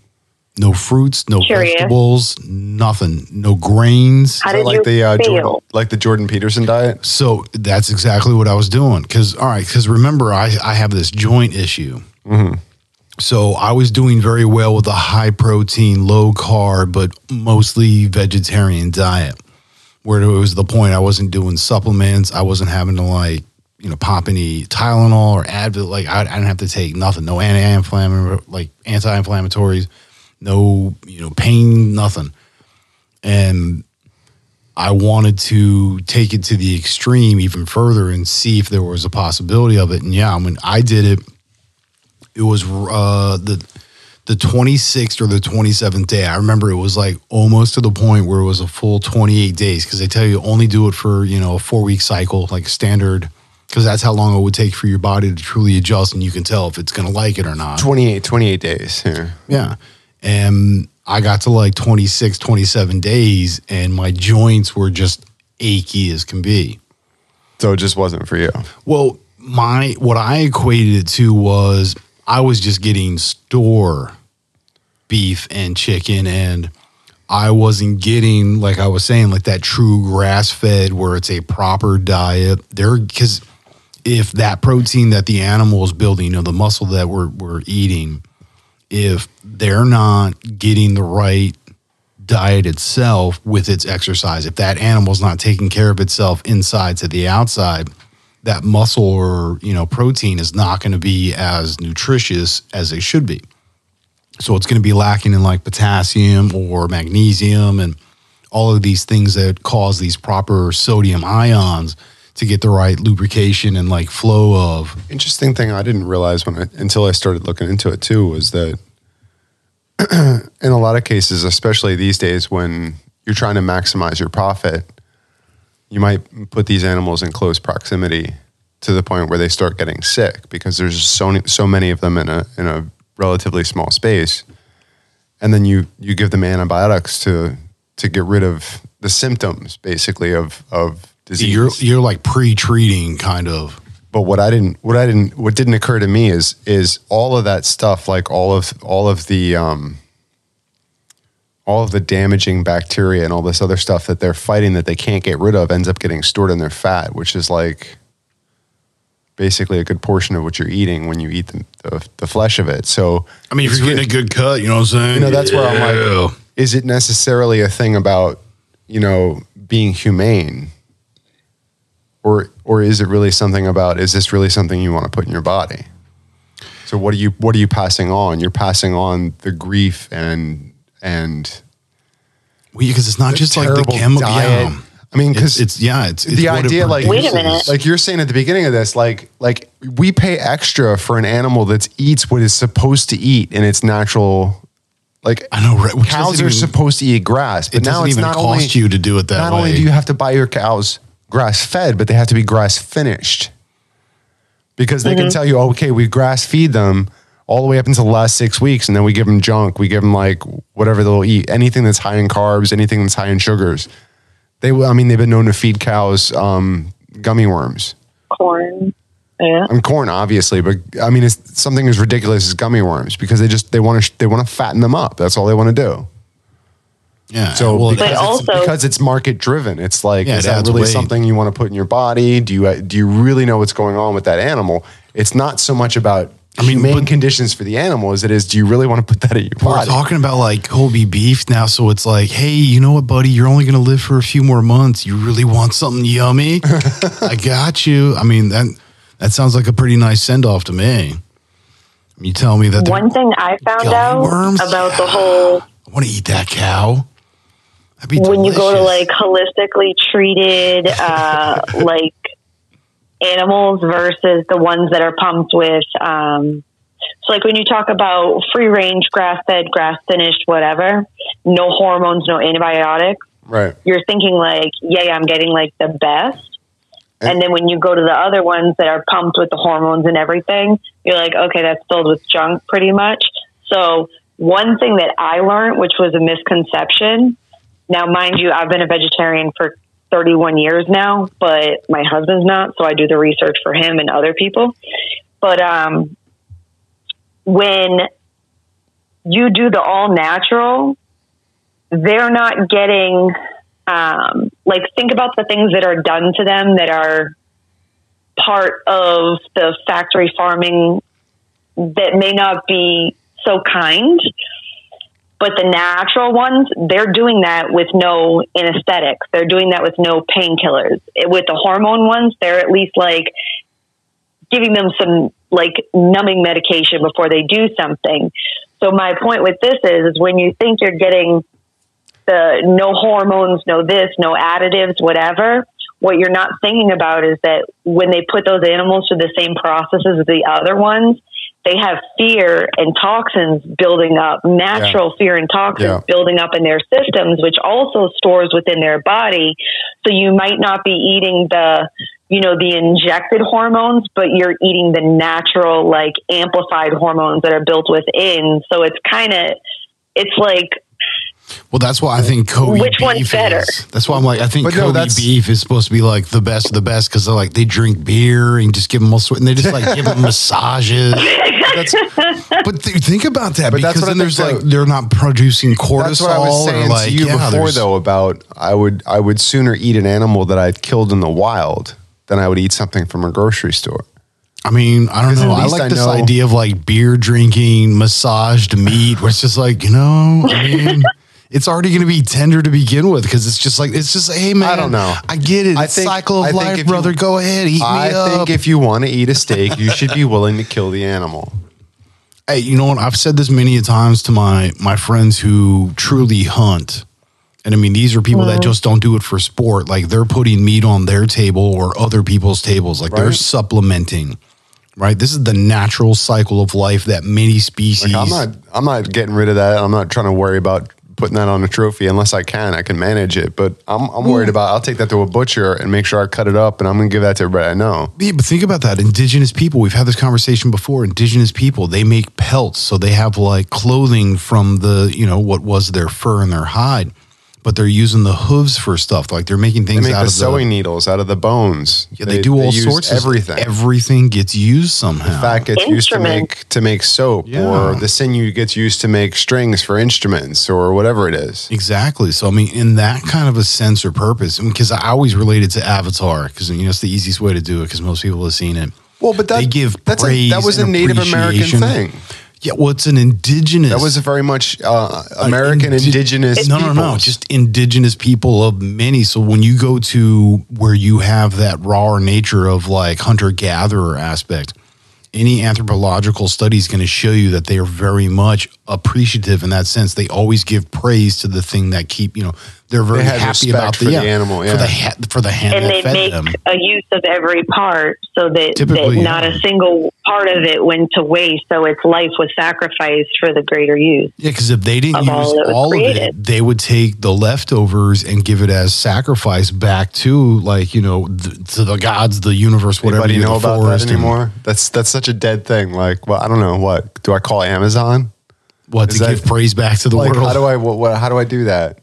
No fruits, no Curious. vegetables, nothing. No grains. How Is that did like you the uh, fail? Jordan, like the Jordan Peterson diet. So that's exactly what I was doing. Because all right, because remember, I I have this joint issue. So I was doing very well with a high protein, low carb, but mostly vegetarian diet. Where it was the point I wasn't doing supplements, I wasn't having to like you know pop any Tylenol or Advil. Like I, I didn't have to take nothing, no anti-inflammatory, like anti-inflammatories, no you know pain, nothing. And I wanted to take it to the extreme even further and see if there was a possibility of it. And yeah, mean, I did it. It was uh, the the 26th or the 27th day. I remember it was like almost to the point where it was a full 28 days because they tell you only do it for you know a four week cycle, like standard, because that's how long it would take for your body to truly adjust, and you can tell if it's going to like it or not. 28, 28 days. Yeah. Yeah. And I got to like 26, 27 days, and my joints were just achy as can be. So it just wasn't for you. Well, my what I equated it to was I was just getting store beef and chicken and I wasn't getting like I was saying like that true grass fed where it's a proper diet. There cuz if that protein that the animal is building, you know, the muscle that we're we're eating, if they're not getting the right diet itself with its exercise, if that animal's not taking care of itself inside to the outside, that muscle or you know protein is not going to be as nutritious as it should be. So it's going to be lacking in like potassium or magnesium and all of these things that cause these proper sodium ions to get the right lubrication and like flow of. Interesting thing I didn't realize when I, until I started looking into it too was that in a lot of cases, especially these days when you're trying to maximize your profit, you might put these animals in close proximity to the point where they start getting sick because there's so so many of them in a in a relatively small space. and then you you give them antibiotics to to get rid of the symptoms, basically of of disease. You're you're like pre-treating kind of. but what I didn't what I didn't what didn't occur to me is is all of that stuff like all of all of the um all of the damaging bacteria and all this other stuff that they're fighting that they can't get rid of ends up getting stored in their fat, which is like basically a good portion of what you're eating when you eat the, the, the flesh of it. So I mean, if you're getting a good cut, you know what I'm saying? you know that's where I'm Yeah. like, is it necessarily a thing about you know being humane, or or is it really something about is this really something you want to put in your body? So what are you what are you passing on? You're passing on the grief and and Well, because it's not just like the chemical. diet. Yeah. I mean, because it's yeah, it's, it's the what it idea like Wait a minute. like you're saying at the beginning of this like like we pay extra for an animal that eats what it's supposed to eat in its natural like I know, right? Cows are even- supposed to eat grass but It now doesn't it's even not cost only you to do it that not way. only do you have to buy your cows grass fed but they have to be grass finished because they can tell you okay we grass feed them all the way up until the last six weeks and then we give them junk. We give them like whatever they'll eat. Anything that's high in carbs anything that's high in sugars. They will i mean they've been known to feed cows um, gummy worms. Corn. Yeah. and corn obviously but i mean it's something as ridiculous as gummy worms because they just they want to they want to fatten them up. That's all they want to do yeah. so well, because, But it's, also- because it's market driven it's like Yeah, is it that really weight. something you want to put in your body do you uh, do you really know what's going on with that animal it's not so much about I mean, mean, humane but- conditions for the animal as it is do you really want to put that in your We're talking about like Kobe beef now, so it's like, hey, you know what, buddy? You're only going to live for a few more months. You really want something yummy? I got you. I mean that that sounds like a pretty nice send off to me. You tell me that One thing I found out worms? about the whole I want to eat that cow. When you go to like holistically treated uh, like animals versus the ones that are pumped with um, so like when you talk about free range grass fed grass finished whatever no hormones no antibiotics right. you're thinking like yeah i'm getting like the best. And then when you go to the other ones that are pumped with the hormones and everything you're like okay that's filled with junk pretty much. So one thing that i learned which was a misconception now mind you i've been a vegetarian for 31 years now but my husband's not so i do the research for him and other people. But um when you do the all natural they're not getting um, like think about the things that are done to them that are part of the factory farming that may not be so kind but the natural ones they're doing that with no anesthetics. They're doing that with no painkillers. With the hormone ones they're at least like giving them some like numbing medication before they do something. So my point with this is, is when you think you're getting the no hormones, no this, no additives, whatever, what you're not thinking about is that when they put those animals through the same processes as the other ones, they have fear and toxins building up, natural fear and toxins Yeah. building up in their systems, which also stores within their body. So you might not be eating the, you know, the injected hormones, but you're eating the natural, like amplified hormones that are built within. So it's kind of, it's like Well, that's why I think Kobe Which beef one's better? is- That's why I'm like, I think But no, Kobe that's- beef is supposed to be like the best of the best because they're like they drink beer and just give them all sweat and they just like give them massages. that's, But th- think about that But that's because what then there's like though. they're not producing cortisol. that's what i was saying like, to you yeah, before though about i would i would sooner eat an animal that i'd killed in the wild than i would eat something from a grocery store I mean, I don't know. I like I this know- idea of like beer drinking, massaged meat, where it's just like you know, I mean. It's already going to be tender to begin with because it's just like it's just hey man. I don't know. I get it. I It's think- cycle of I think life, if you- brother. Go ahead, eat I me up. I think if you want to eat a steak, you should be willing to kill the animal. Hey, you know what? I've said this many a times to my my friends who truly hunt. And I mean, these are people that just don't do it for sport. Like they're putting meat on their table or other people's tables. Like they're supplementing. Right? This is the natural cycle of life that many species Like, I'm not I'm not getting rid of that. I'm not trying to worry about putting that on a trophy unless I can. I can manage it, but I'm I'm worried about. I'll take that to a butcher and make sure I cut it up, and I'm gonna give that to everybody I know. Yeah, but think about that. Indigenous people, we've had this conversation before. Indigenous people, they make pelts. So they have like clothing from the, you know, what was their fur and their hide. But they're using the hooves for stuff. Like they're making things They things make out the of sewing the. needles out of the bones. Yeah, they, do all use sorts of everything. Everything gets used somehow. fat gets used to make to make soap, Yeah. or the sinew gets used to make strings for instruments, or whatever it is. Exactly. So I mean, in that kind of a sense or purpose, because I always related to Avatar, because you know it's the easiest way to do it, because most people have seen it. Well, but that They give that's a, praise that was a Native American appreciation. thing. Yeah, well, it's an indigenous. That was a very much uh, American indi- indigenous. No, no, no. peoples. Just indigenous people of many. So when you go to where you have that raw nature of like hunter gatherer aspect, any anthropological study is going to show you that they are very much appreciative in that sense. They always give praise to the thing that keep you know they're very had happy respect about for the animal, for yeah. the ha- for the hand and that they fed make them. a use of every part so that, Typically, that not yeah. a single part of it went to waste. So its life was sacrificed for the greater use. Yeah, because if they didn't use all all of it, they would take the leftovers and give it as sacrifice back to, like you know, th- to the gods, the universe, whatever. Anybody you know the about forest that and- anymore? That's that's such a dead thing. Like, well, I don't know. What do I call Amazon? What Is to that- give praise back to the Like, world? how do I what, what how do I do that?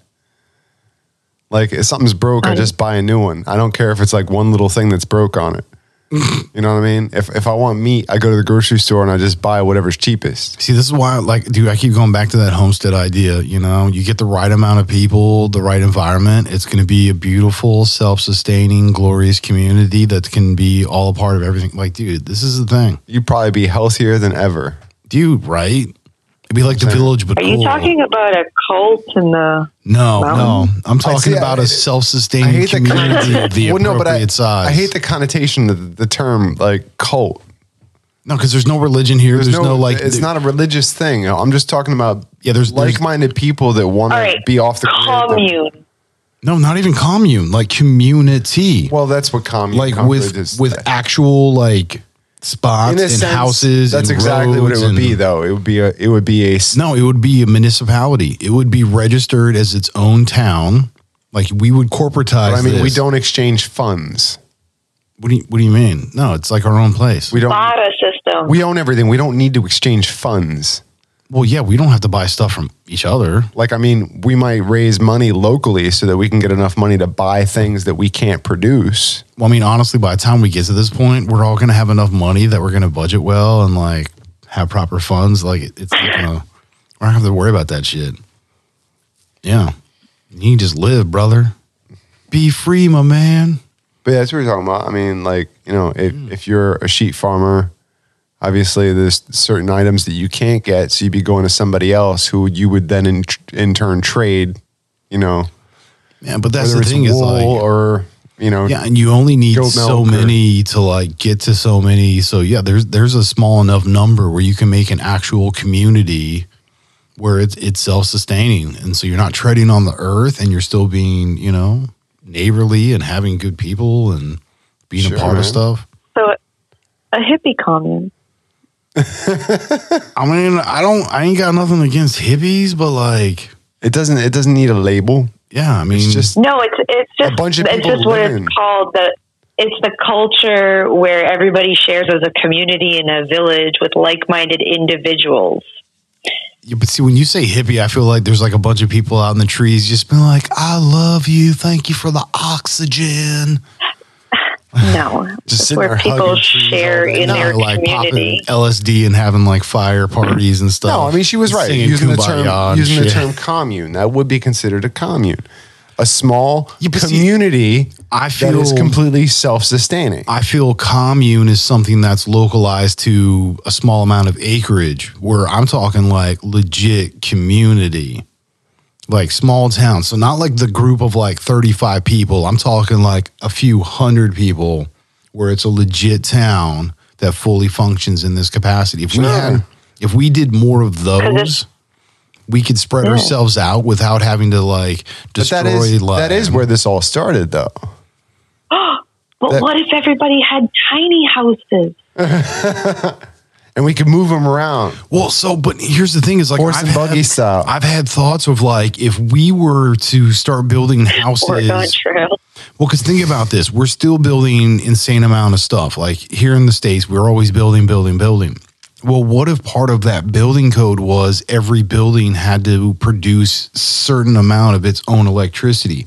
Like, if something's broke, I I- just buy a new one. I don't care if it's like one little thing that's broke on it. you know what I mean? If if I want meat, I go to the grocery store and I just buy whatever's cheapest. See, this is why, like, dude, I keep going back to that homestead idea. You know, you get the right amount of people, the right environment. It's going to be a beautiful, self-sustaining, glorious community that can be all a part of everything. Like, dude, this is the thing, You'd probably be healthier than ever. dude. Right? It'd be like the village, but Are you cool. talking about a cult in the? No, no. mountain? I'm talking see, about I- a self-sustaining I hate the community of the well, no, but I, appropriate size. I hate the connotation of the term like cult. no, because there's no religion here. There's, no, like. it's not a religious thing. I'm just talking about Yeah, there's- there's- like-minded people that want All to right, be off the grid. commune. No, not even commune. Like community. Well, that's what commune. like with is. with actual like spots in a and sense, houses. That's and exactly what it would and- be, though. It would be a. It would be a. No, it would be a municipality. It would be registered as its own town. Like we would corporatize. But I mean, we don't exchange funds. What do you What do you mean? No, it's like our own place. We don't. Barter system. We own everything. We don't need to exchange funds. Well, yeah, we don't have to buy stuff from each other. Like, I mean, we might raise money locally so that we can get enough money to buy things that we can't produce. Well, I mean, honestly, by the time we get to this point, we're all going to have enough money that we're going to budget well and like have proper funds. Like it- it's not gonna, we're not have to worry about that shit. Yeah, you can just live, brother. Be free, my man. But yeah, that's what we're talking about. I mean, like, you know, if, Hmm. if you're a sheep farmer, obviously there's certain items that you can't get. So you'd be going to somebody else who you would then in, in turn trade, you know, Yeah, but that's whether the it's thing is like, or, you know, yeah, and you only need so milk or- many to like get to so many. So yeah, there's there's a small enough number where you can make an actual community where it's it's self sustaining, and so you're not treading on the earth, and you're still being you know neighborly and having good people and being Sure, a part man. of stuff. So a hippie commune. I mean, I don't, I ain't got nothing against hippies, but like, it doesn't, it doesn't need a label. yeah, I mean, It's just, No, it's it's just a bunch of it's people just what living. it's called. The it's the culture where everybody shares as a community in a village with like-minded individuals. Yeah, but see, when you say hippie, I feel like there's like a bunch of people out in the trees just being like, I love you. Thank you for the oxygen. No, Just it's sitting where there people share in No, their like community. popping LSD and having like fire parties and stuff. no, I mean, she was right. Singing Using the term, and using the term commune, that would be considered a commune. A small Yeah, but see, community I that is feel- completely self-sustaining. I feel commune is something that's localized to a small amount of acreage, where I'm talking like legit community, like small town. So not like the group of like 35 people. I'm talking like a few hundred people, where it's a legit town that fully functions in this capacity. If we had, if we did more of those. We could spread Yeah. ourselves out without having to like But destroy that is land. that is where this all started, though. But that- what if everybody had tiny houses? and we could move them around. Well, so but here's the thing: is like Horse I've and buggy had, style. I've had thoughts of like if we were to start building houses. Well, because think about this: we're still building insane amount of stuff. Like here in the states, we're always building, building, building. Well, what if part of that building code was every building had to produce certain amount of its own electricity?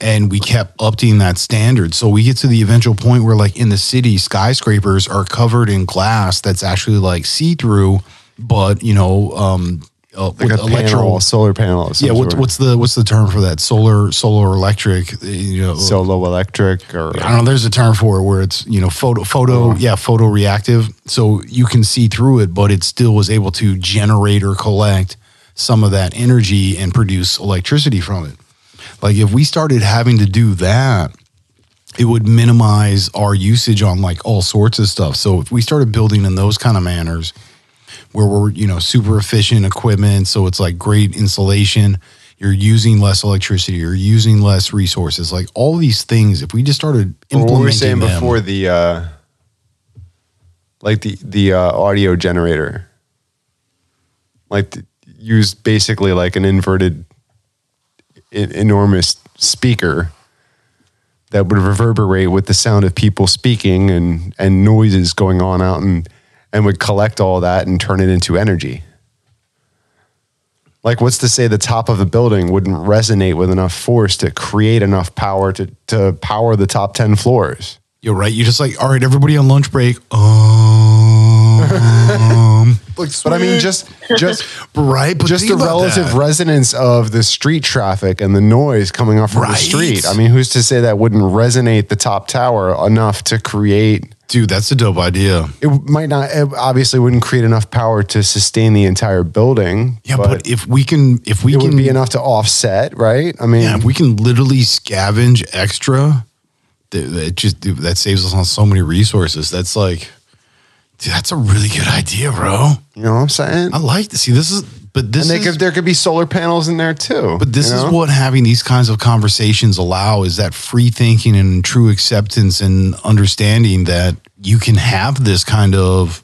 And we kept upping that standard. So we get to the eventual point where, like in the city, skyscrapers are covered in glass that's actually like see through, but you know, um, uh, Like with a panel, solar panel. of some yeah, what, what's the what's the term for that? Solar, solar electric. You know, solo electric or I don't know. There's a term for it where it's you know photo photo yeah photo reactive. So you can see through it, but it still was able to generate or collect some of that energy and produce electricity from it. Like if we started having to do that, it would minimize our usage on like all sorts of stuff. So if we started building in those kind of manners, where we're you know super efficient equipment, so it's like great insulation. You're using less electricity. You're using less resources. Like all these things, if we just started Well, implementing what we were saying them, before the uh like the the uh, audio generator like the, use basically like an inverted enormous speaker that would reverberate with the sound of people speaking and and noises going on out and and would collect all that and turn it into energy like what's to say the top of a building wouldn't resonate with enough force to create enough power to to power the top 10 floors You're right. You're just like, all right, everybody on lunch break. Um, like, But I mean, just just right, but just the relative that. resonance of the street traffic and the noise coming off from the street. I mean, who's to say that wouldn't resonate the top tower enough to create? dude. That's a dope idea. It might not. It obviously wouldn't create enough power to sustain the entire building. Yeah, but, if we can, if we it can, would be enough to offset, right? I mean, yeah, if we can literally scavenge extra, that just that saves us on so many resources. That's like, dude, that's a really good idea, bro. you know what I'm saying? I like to see this is, but this and they is, could, there could be solar panels in there too. But this you is know? what having these kinds of conversations allow is that free thinking and true acceptance and understanding that you can have this kind of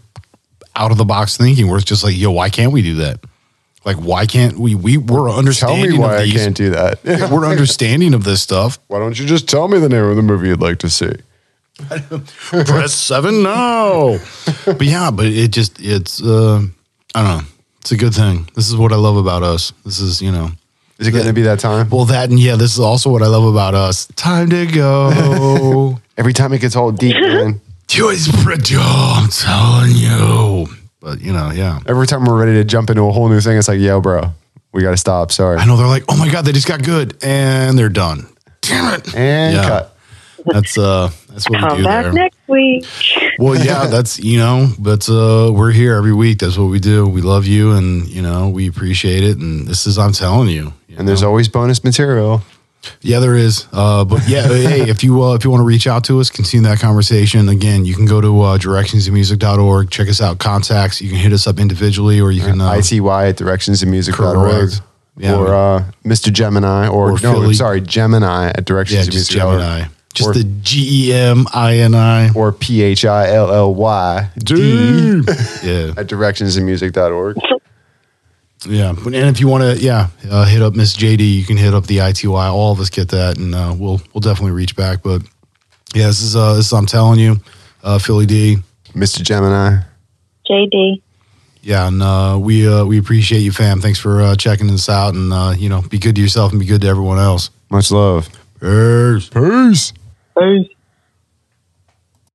out of the box thinking where it's just like, yo, why can't we do that? Like, why can't we? We we're understanding. Tell me why I can't do that. we're understanding of this stuff. why don't you just tell me the name of the movie you'd like to see? Press seven now. but yeah, but it just it's uh I don't know. It's a good thing. This is what I love about us. This is you know. Is it going to be that time? Well, that and yeah, this is also what I love about us. Time to go. Every time it gets all deep, man. Joyce Bridger, I'm telling you. But you know, yeah. Every time we're ready to jump into a whole new thing, it's like, yo, bro, we got to stop. Sorry. I know they're like, oh my god, they just got good, and they're done. Damn it. And Yeah. cut. That's uh, that's what we Come do back there. next week. Well, yeah, that's you know, but uh, we're here every week. That's what we do. We love you, and you know, we appreciate it. And this is, I'm telling you. you And there's always bonus material. Yeah, there is. Uh, but yeah, hey, if you uh, if you want to reach out to us, continue that conversation. Again, you can go to uh, directionsinmusic.org, check us out, contacts. You can hit us up individually, or you can uh, ITY at directionsinmusic.org. Correct. Yeah. Or uh, Mr. Gemini, or, Or no, Philly. sorry, Gemini at yeah, just directionsinmusic.org. Gemini, just Or- the G E M I N I. Or P H I L L Y D Yeah, at directionsinmusic.org. yeah. And if you want to, yeah, uh, hit up Miss JD. You can hit up the ITY. All of us get that, and uh, we'll we'll definitely reach back. But yeah, this is uh, this is I'm telling you, uh, Philly D. Mr. Gemini. JD. Yeah, and uh, we uh, we appreciate you, fam. Thanks for uh, checking us out, and uh, you know, be good to yourself and be good to everyone else. Much love. Peace. Peace. Peace.